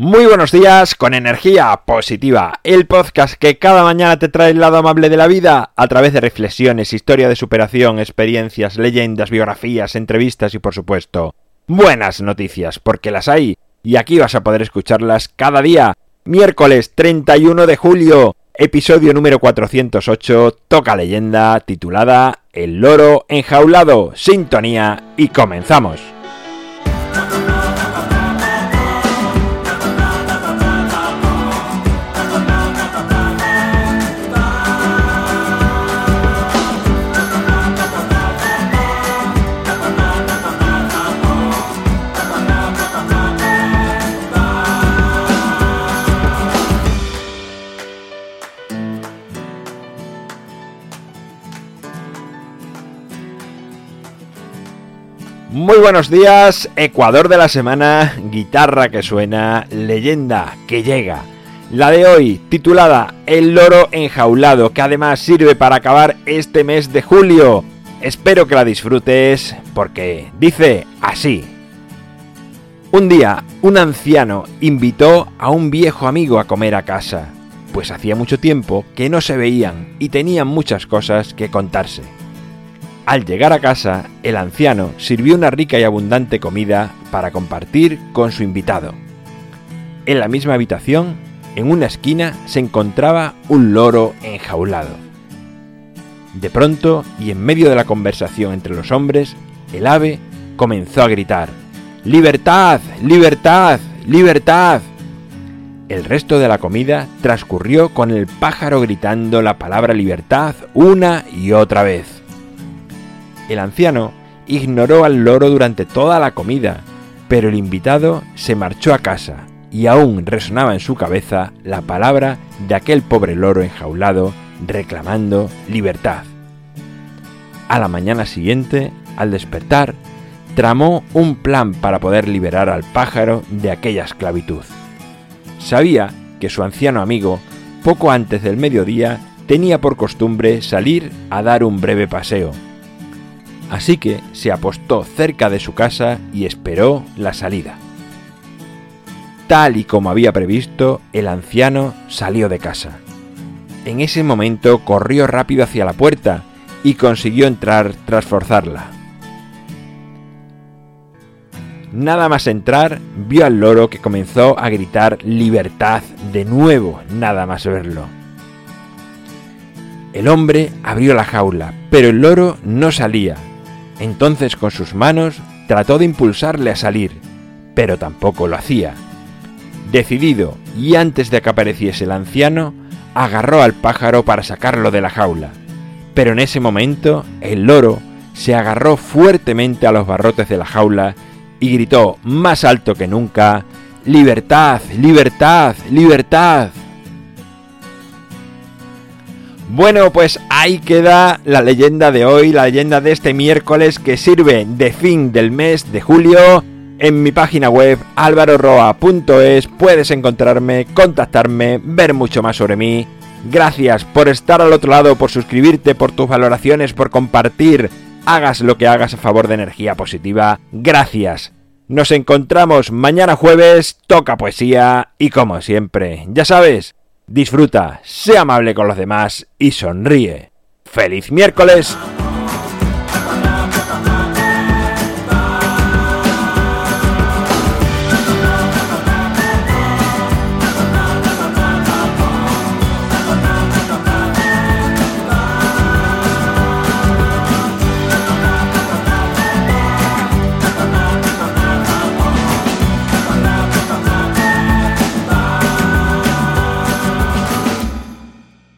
Muy buenos días con energía positiva, el podcast que cada mañana te trae el lado amable de la vida a través de reflexiones, historia de superación, experiencias, leyendas, biografías, entrevistas y por supuesto buenas noticias, porque las hay y aquí vas a poder escucharlas cada día. Miércoles 31 de julio, episodio número 408, toca leyenda titulada El loro enjaulado, sintonía y comenzamos. Muy buenos días, Ecuador de la semana, guitarra que suena, leyenda que llega. La de hoy, titulada El loro enjaulado, que además sirve para acabar este mes de julio. Espero que la disfrutes porque dice así. Un día, un anciano invitó a un viejo amigo a comer a casa, pues hacía mucho tiempo que no se veían y tenían muchas cosas que contarse. Al llegar a casa, el anciano sirvió una rica y abundante comida para compartir con su invitado. En la misma habitación, en una esquina, se encontraba un loro enjaulado. De pronto, y en medio de la conversación entre los hombres, el ave comenzó a gritar, ¡Libertad! ¡Libertad! ¡Libertad! El resto de la comida transcurrió con el pájaro gritando la palabra libertad una y otra vez. El anciano ignoró al loro durante toda la comida, pero el invitado se marchó a casa y aún resonaba en su cabeza la palabra de aquel pobre loro enjaulado reclamando libertad. A la mañana siguiente, al despertar, tramó un plan para poder liberar al pájaro de aquella esclavitud. Sabía que su anciano amigo, poco antes del mediodía, tenía por costumbre salir a dar un breve paseo, así que se apostó cerca de su casa y esperó la salida. Tal y como había previsto, el anciano salió de casa. En ese momento corrió rápido hacia la puerta y consiguió entrar tras forzarla. Nada más entrar, vio al loro que comenzó a gritar libertad de nuevo, nada más verlo. El hombre abrió la jaula, pero el loro no salía, entonces con sus manos trató de impulsarle a salir, pero tampoco lo hacía. Decidido, y antes de que apareciese el anciano, agarró al pájaro para sacarlo de la jaula. Pero en ese momento, el loro se agarró fuertemente a los barrotes de la jaula y gritó más alto que nunca, ¡Libertad! ¡Libertad! ¡Libertad! Bueno, pues ahí queda la leyenda de hoy, la leyenda de este miércoles que sirve de fin del mes de julio. En mi página web alvaroroa.es puedes encontrarme, contactarme, ver mucho más sobre mí. Gracias por estar al otro lado, por suscribirte, por tus valoraciones, por compartir. Hagas lo que hagas a favor de energía positiva. Gracias. Nos encontramos mañana jueves, toca poesía y como siempre, ya sabes, Disfruta, sea amable con los demás y sonríe. ¡Feliz miércoles!